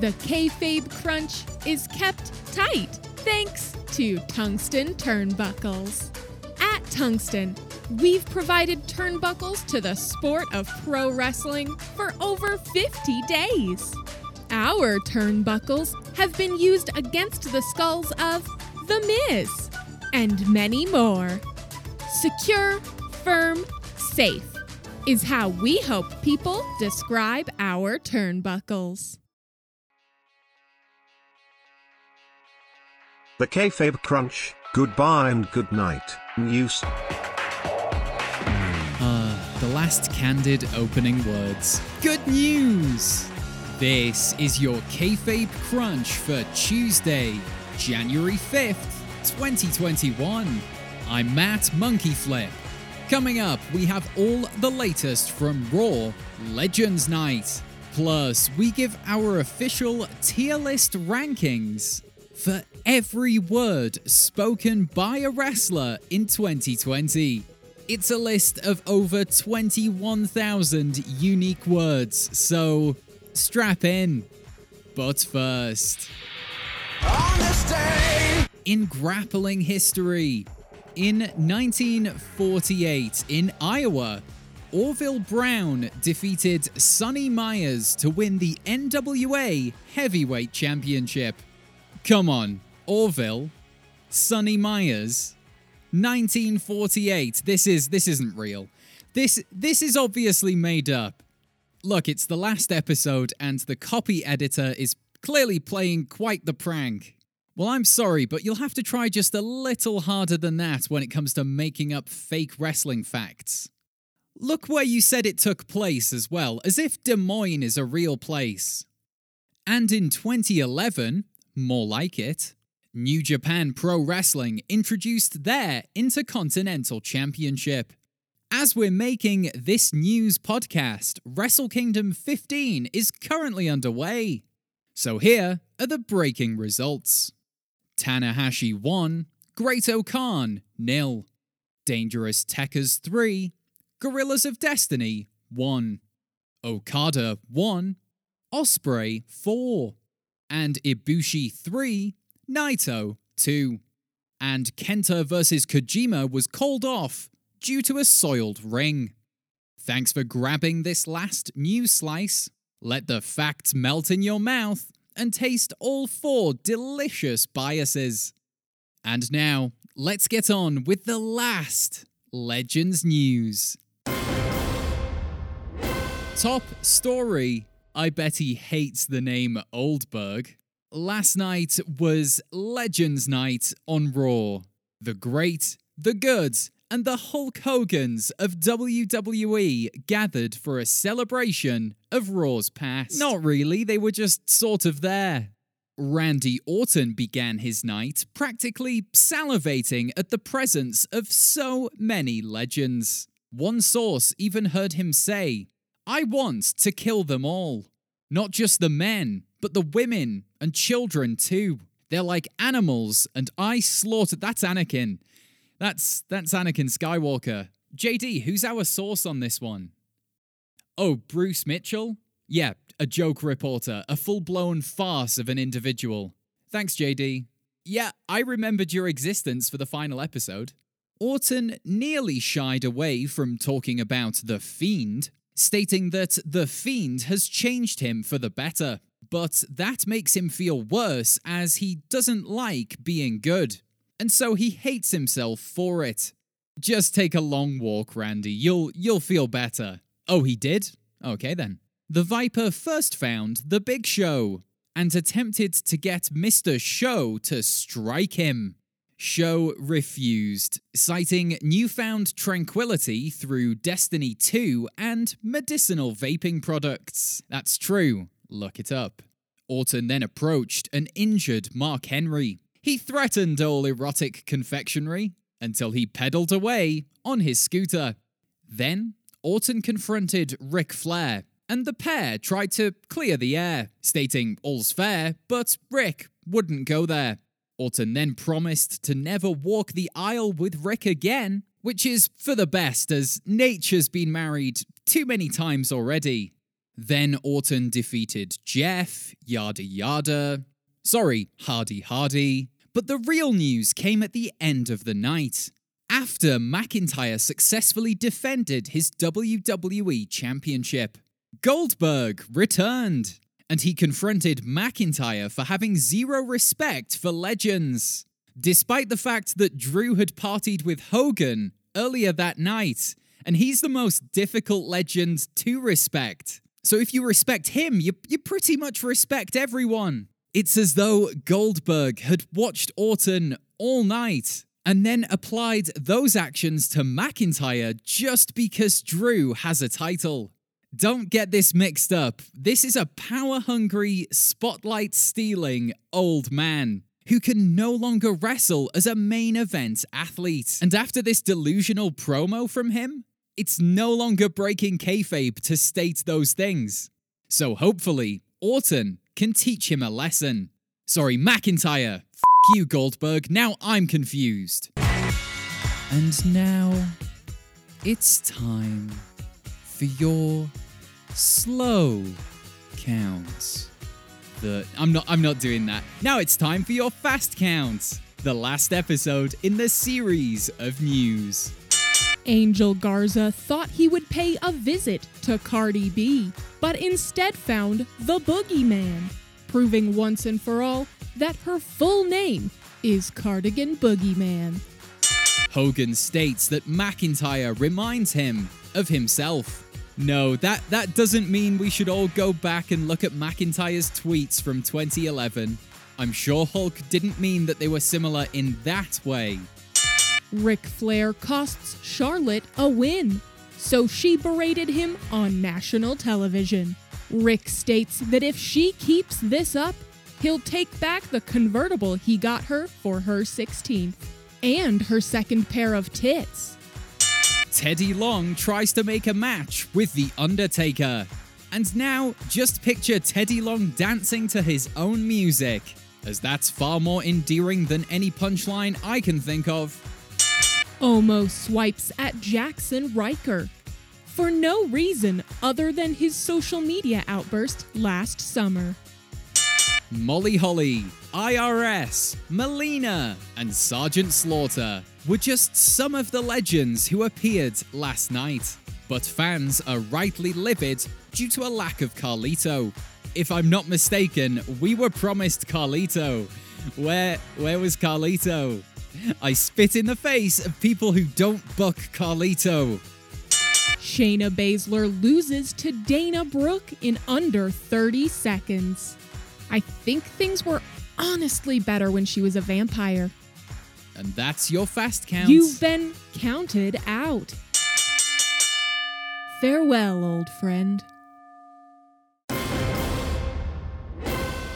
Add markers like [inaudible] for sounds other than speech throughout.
The kayfabe crunch is kept tight thanks to tungsten turnbuckles. At Tungsten, we've provided turnbuckles to the sport of pro wrestling for over 50 days. Our turnbuckles have been used against the skulls of The Miz and many more. Secure, firm, safe is how we hope people describe our turnbuckles. The Kayfabe Crunch, goodbye and good night, news. Ah, the last candid opening words. Good news! This is your Kayfabe Crunch for Tuesday, January 5th, 2021. I'm Matt Monkeyflip. Coming up, we have all the latest from Raw Legends Night. Plus, we give our official tier list rankings for every word spoken by a wrestler in 2020. It's a list of over 21,000 unique words, so strap in. But first, in grappling history, in 1948 in Iowa, Orville Brown defeated Sonny Myers to win the NWA Heavyweight Championship. Come on, Orville, Sonny Myers, 1948. This is this isn't real. This this is obviously made up. Look, it's the last episode and the copy editor is clearly playing quite the prank. Well, I'm sorry, but you'll have to try just a little harder than that when it comes to making up fake wrestling facts. Look where you said it took place as well, as if Des Moines is a real place. And in 2011, more like it, New Japan Pro Wrestling introduced their Intercontinental Championship. As we're making this news podcast, Wrestle Kingdom 15 is currently underway. So here are the breaking results. Tanahashi 1, Great-O-Khan nil, Dangerous Tekkers 3, Gorillas of Destiny 1, Okada 1, Ospreay 4, and Ibushi 3, Naito 2. And Kenta vs. Kojima was called off due to a soiled ring. Thanks for grabbing this last news slice. Let the facts melt in your mouth and taste all four delicious biases. And now, let's get on with the last Legends news. Top story. I bet he hates the name Oldberg. Last night was Legends Night on Raw. The great, the good, and the Hulk Hogan's of WWE gathered for a celebration of Raw's past. Not really, they were just sort of there. Randy Orton began his night practically salivating at the presence of so many legends. One source even heard him say, I want to kill them all. Not just the men, but the women and children too. They're like animals, and I slaughtered. That's Anakin. That's that's Anakin Skywalker. JD, who's our source on this one? Oh, Bruce Mitchell? Yeah, a joke reporter, a full-blown farce of an individual. Thanks, JD. Yeah, I remembered your existence for the final episode. Orton nearly shied away from talking about the Fiend, stating that the Fiend has changed him for the better. But that makes him feel worse as he doesn't like being good and so he hates himself for it. Just take a long walk, Randy. You'll you'll feel better. Oh, he did? Okay then. The Viper first found the Big Show and attempted to get Mr. Show to strike him. Show refused, citing newfound tranquility through Destiny 2 and medicinal vaping products. That's true. Look it up. Orton then approached an injured Mark Henry he threatened all erotic confectionery until he pedaled away on his scooter. Then, Orton confronted Ric Flair, and the pair tried to clear the air, stating all's fair, but Rick wouldn't go there. Orton then promised to never walk the aisle with Rick again, which is for the best as Nature's been married too many times already. Then Orton defeated Jeff, yada yada. Sorry, Hardy Hardy. But the real news came at the end of the night. After McIntyre successfully defended his WWE Championship, Goldberg returned and he confronted McIntyre for having zero respect for legends. Despite the fact that Drew had partied with Hogan earlier that night, and he's the most difficult legend to respect. So if you respect him, you, you pretty much respect everyone. It's as though Goldberg had watched Orton all night and then applied those actions to McIntyre just because Drew has a title. Don't get this mixed up. This is a power hungry, spotlight stealing old man who can no longer wrestle as a main event athlete. And after this delusional promo from him, it's no longer breaking kayfabe to state those things. So hopefully, Orton can teach him a lesson. Sorry, McIntyre. F you, Goldberg. Now I'm confused. And now, it's time for your slow counts. The I'm not I'm not doing that. Now it's time for your fast count. The last episode in the series of news. Angel Garza thought he would pay a visit to Cardi B, but instead found the Boogeyman, proving once and for all that her full name is Cardigan Boogeyman. Hogan states that McIntyre reminds him of himself. No, that, that doesn't mean we should all go back and look at McIntyre's tweets from 2011. I'm sure Hulk didn't mean that they were similar in that way. Ric Flair costs Charlotte a win, so she berated him on national television. Rick states that if she keeps this up, he'll take back the convertible he got her for her 16th and her second pair of tits. Teddy Long tries to make a match with The Undertaker. And now, just picture Teddy Long dancing to his own music, as that's far more endearing than any punchline I can think of. Omo swipes at Jaxson Ryker for no reason other than his social media outburst last summer. Molly Holly, IRS, Melina, and Sergeant Slaughter were just some of the legends who appeared last night. But fans are rightly livid due to a lack of Carlito. If I'm not mistaken, we were promised Carlito. Where where was Carlito? I spit in the face of people who don't book Carlito. Shayna Baszler loses to Dana Brooke in under 30 seconds. I think things were honestly better when she was a vampire. And that's your fast count. You've been counted out. Farewell, old friend.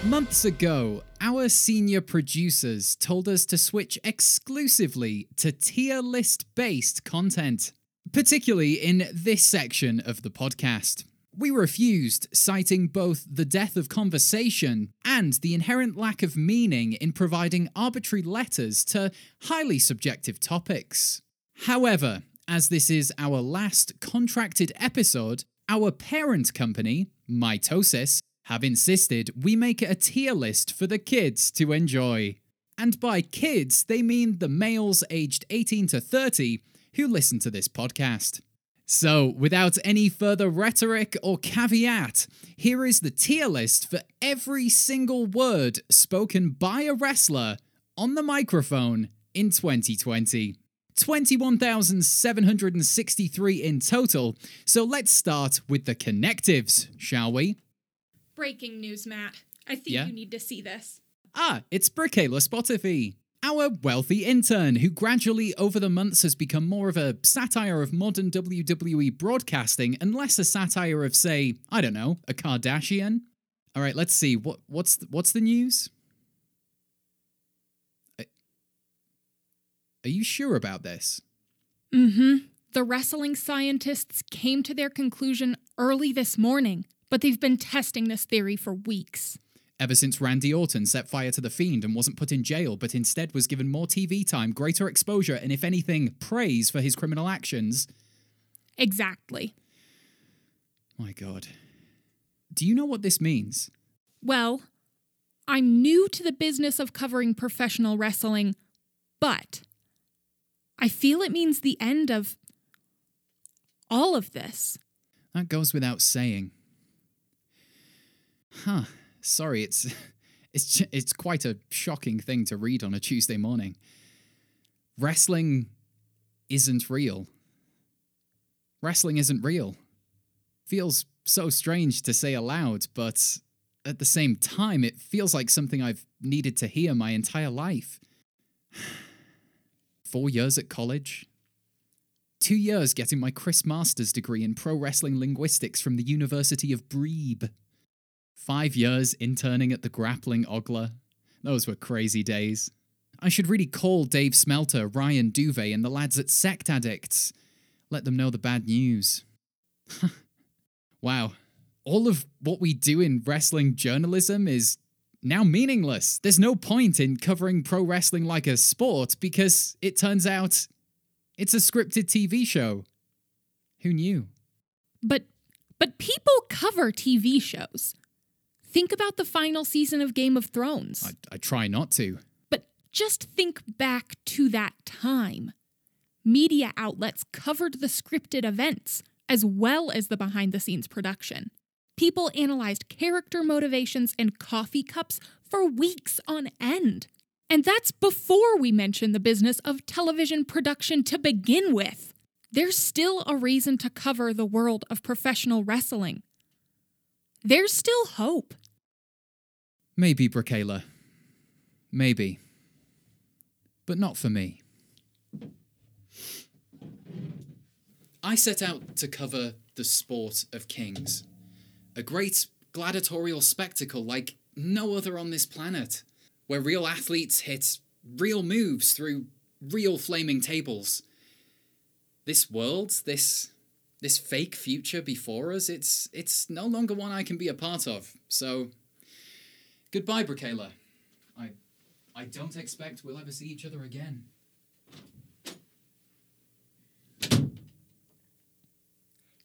Months ago, our senior producers told us to switch exclusively to tier list based content, particularly in this section of the podcast. We refused, citing both the death of conversation and the inherent lack of meaning in providing arbitrary letters to highly subjective topics. However, as this is our last contracted episode, our parent company, Mitosis, have insisted we make a tier list for the kids to enjoy. And by kids, they mean the males aged 18 to 30 who listen to this podcast. So, without any further rhetoric or caveat, here is the tier list for every single word spoken by a wrestler on the microphone in 2020. 21,763 in total, so let's start with the connectives, shall we? Breaking news, Matt. I think Yeah? you need to see this. Ah, it's Bricayla Spotify, our wealthy intern who gradually over the months has become more of a satire of modern WWE broadcasting and less a satire of, say, I don't know, a Kardashian. All right, let's see. What what's the, what's the news? Are- you sure about this? Mm hmm. The wrestling scientists came to their conclusion early this morning, but they've been testing this theory for weeks. Ever since Randy Orton set fire to the Fiend and wasn't put in jail, but instead was given more TV time, greater exposure, and if anything, praise for his criminal actions. Exactly. My God. Do you know what this means? Well, I'm new to the business of covering professional wrestling, but I feel it means the end of all of this. That goes without saying. Huh. Sorry, it's [laughs] it's it's quite a shocking thing to read on a Tuesday morning. Wrestling isn't real. Wrestling isn't real. Feels so strange to say aloud, but at the same time, it feels like something I've needed to hear my entire life. [sighs] Four years at college, two years getting my Chris Masters degree in pro wrestling linguistics from the University of Brebe, five years interning at the Grappling Ogler. Those were crazy days. I should really call Dave Smelter, Ryan Duvet, and the lads at Sect Addicts. Let them know the bad news. [laughs] wow. All of what we do in wrestling journalism is now meaningless. There's no point in covering pro wrestling like a sport because it turns out it's a scripted TV show. Who knew? But but people cover TV shows. Think about the final season of Game of Thrones. I, I try not to. But just think back to that time. Media outlets covered the scripted events as well as the behind the scenes production. People analyzed character motivations and coffee cups for weeks on end. And that's before we mention the business of television production to begin with. There's still a reason to cover the world of professional wrestling. There's still hope. Maybe, Bracayla. Maybe. But not for me. I set out to cover the sport of kings. A great gladiatorial spectacle like no other on this planet, where real athletes hit real moves through real flaming tables. This world, this this fake future before us, it's it's no longer one I can be a part of. So goodbye, Bracayla. I I don't expect we'll ever see each other again.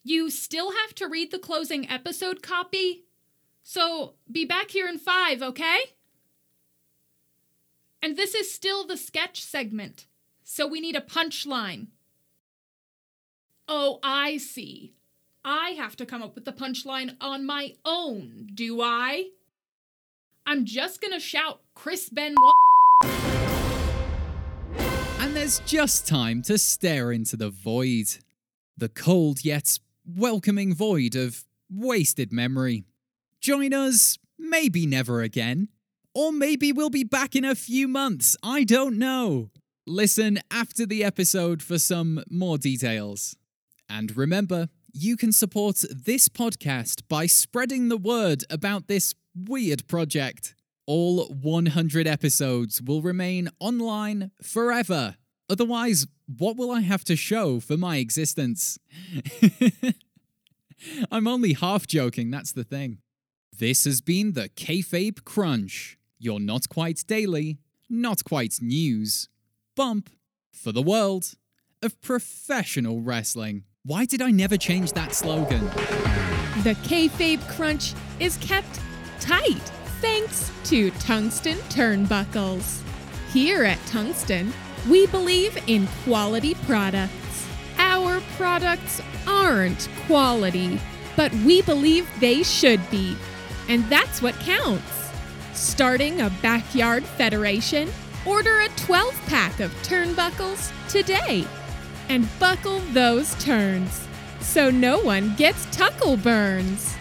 You still have to read the closing episode copy. So be back here in five, okay? And this is still the sketch segment. So we need a punchline. Oh, I see. I have to come up with the punchline on my own, do I? I'm just gonna shout Chris Benoit. And there's just time to stare into the void. The cold yet welcoming void of wasted memory. Join us, maybe never again. Or maybe we'll be back in a few months, I don't know. Listen after the episode for some more details. And remember, you can support this podcast by spreading the word about this weird project. All 100 episodes will remain online forever. Otherwise, what will I have to show for my existence? [laughs] I'm only half joking, that's the thing. This has been the Kayfabe Crunch, You're not quite daily, not quite news, bump for the world of professional wrestling. Why did I never change that slogan? The kayfabe crunch is kept tight thanks to tungsten turnbuckles. Here at Tungsten, we believe in quality products. Our products aren't quality, but we believe they should be. And that's what counts. Starting a backyard federation, order a 12 pack of turnbuckles today and buckle those turns so no one gets tuckle burns.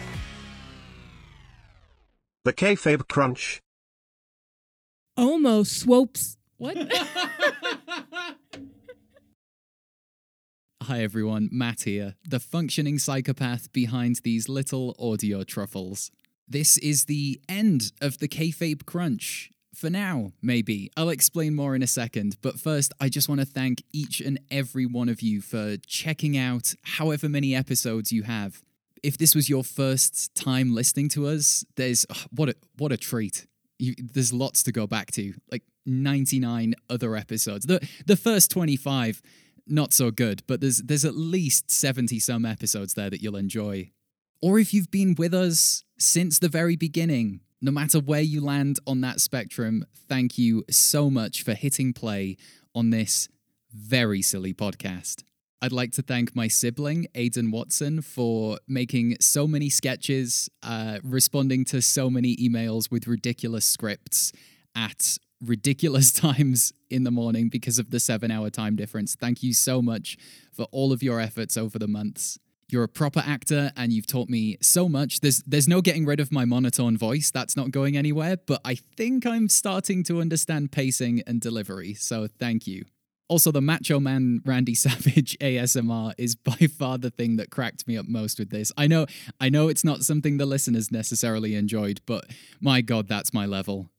The Kayfabe Crunch. Almost swopes. What? [laughs] Hi everyone, Matt here, the functioning psychopath behind these little audio truffles. This is the end of the Kayfabe Crunch. For now, maybe. I'll explain more in a second, but first, I just want to thank each and every one of you for checking out however many episodes you have. If this was your first time listening to us, there's ugh, what a what a treat. You, there's lots to go back to, like 99 other episodes. The the first 25 not so good, but there's there's at least 70 some episodes there that you'll enjoy. or if you've been with us since the very beginning, no matter where you land on that spectrum, thank you so much for hitting play on this very silly podcast. I'd like to thank my sibling, Aidan Watson, for making so many sketches, uh, responding to so many emails with ridiculous scripts at ridiculous [laughs] times in the morning because of the seven hour time difference. Thank you so much for all of your efforts over the months. You're a proper actor and you've taught me so much. There's there's no getting rid of my monotone voice. That's not going anywhere, but I think I'm starting to understand pacing and delivery. So thank you. Also, the Macho Man Randy [laughs] Savage ASMR is by far the thing that cracked me up most with this. I know I know it's not something the listeners necessarily enjoyed, but my god, that's my level.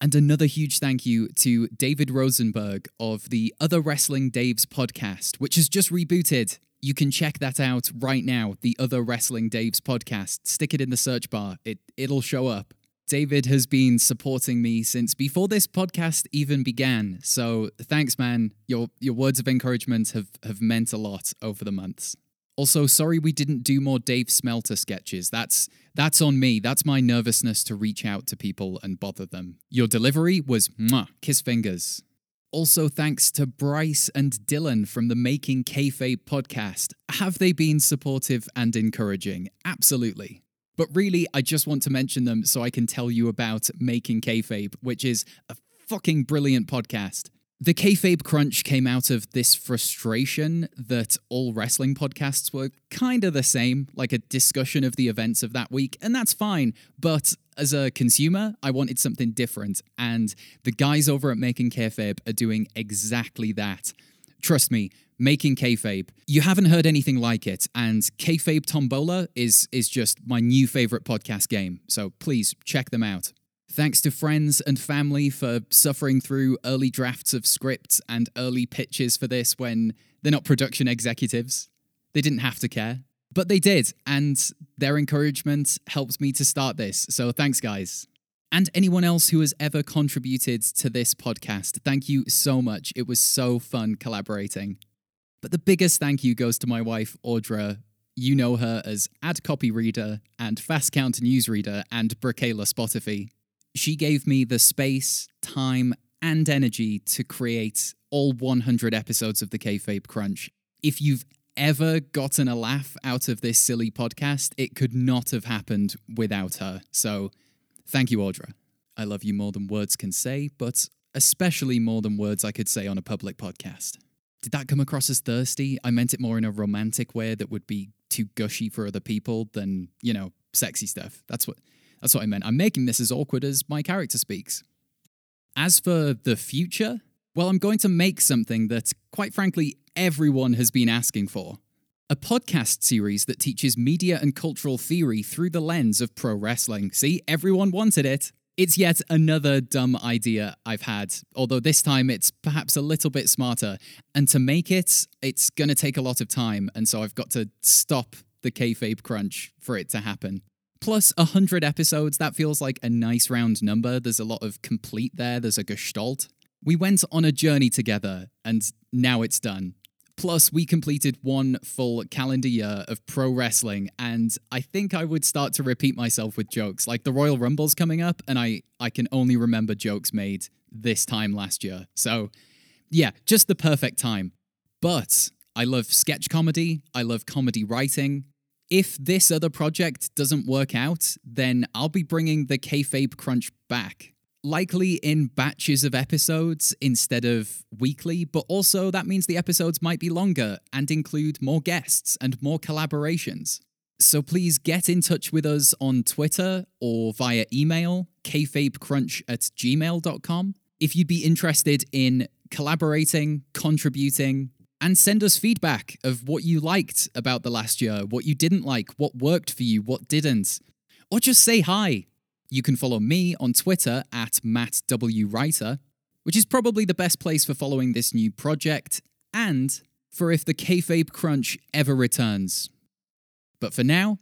And another huge thank you to David Rosenberg of the Other Wrestling Daves podcast, which has just rebooted. You can check that out right now, the Other Wrestling Daves podcast. Stick it in the search bar, it, it'll show up. David has been supporting me since before this podcast even began. So thanks, man. Your your words of encouragement have, have meant a lot over the months. Also, sorry we didn't do more Dave Smelter sketches. That's that's on me. That's my nervousness to reach out to people and bother them. Your delivery was mwah, kiss fingers. Also, thanks to Bryce and Dylan from the Making Kayfabe podcast. Have they been supportive and encouraging? Absolutely. But really, I just want to mention them so I can tell you about Making Kayfabe, which is a fucking brilliant podcast. The Kayfabe Crunch came out of this frustration that all wrestling podcasts were kind of the same, like a discussion of the events of that week, and that's fine. But as a consumer, I wanted something different, and the guys over at Making Kayfabe are doing exactly that. Trust me, making kayfabe. You haven't heard anything like it, and Kayfabe Tombola is is just my new favorite podcast game. So please check them out. Thanks to friends and family for suffering through early drafts of scripts and early pitches for this when they're not production executives. They didn't have to care, but they did, and their encouragement helped me to start this. So thanks, guys. And anyone else who has ever contributed to this podcast, thank you so much. It was so fun collaborating. But the biggest thank you goes to my wife, Audra. You know her as Ad Copy Reader and Fast Count Newsreader and Bracala Spotify. She gave me the space, time, and energy to create all 100 episodes of the Kayfabe Crunch. If you've ever gotten a laugh out of this silly podcast, it could not have happened without her. So, thank you, Audra. I love you more than words can say, but especially more than words I could say on a public podcast. Did that come across as thirsty? I meant it more in a romantic way that would be too gushy for other people than, you know, sexy stuff. That's what that's what I meant. I'm making this as awkward as my character speaks. As for the future, well, I'm going to make something that, quite frankly, everyone has been asking for. A podcast series that teaches media and cultural theory through the lens of pro wrestling. See, everyone wanted it. It's yet another dumb idea I've had, although this time it's perhaps a little bit smarter. And to make it, it's going to take a lot of time, and so I've got to stop the kayfabe crunch for it to happen. Plus, 100 episodes, that feels like a nice round number. There's a lot of complete there, there's a gestalt. We went on a journey together, and now it's done. Plus, we completed one full calendar year of pro wrestling, and I think I would start to repeat myself with jokes. Like the Royal Rumble's coming up, and I, I can only remember jokes made this time last year. So, yeah, just the perfect time. But I love sketch comedy, I love comedy writing, if this other project doesn't work out, then I'll be bringing the Kayfabe Crunch back. Likely in batches of episodes instead of weekly, but also that means the episodes might be longer and include more guests and more collaborations. So please get in touch with us on Twitter or via email, kfabecrunch at gmail.com, if you'd be interested in collaborating, contributing, and send us feedback of what you liked about the last year, what you didn't like, what worked for you, what didn't. Or just say hi. You can follow me on Twitter at Matt W. Writer, which is probably the best place for following this new project and for if the kayfabe crunch ever returns. But for now,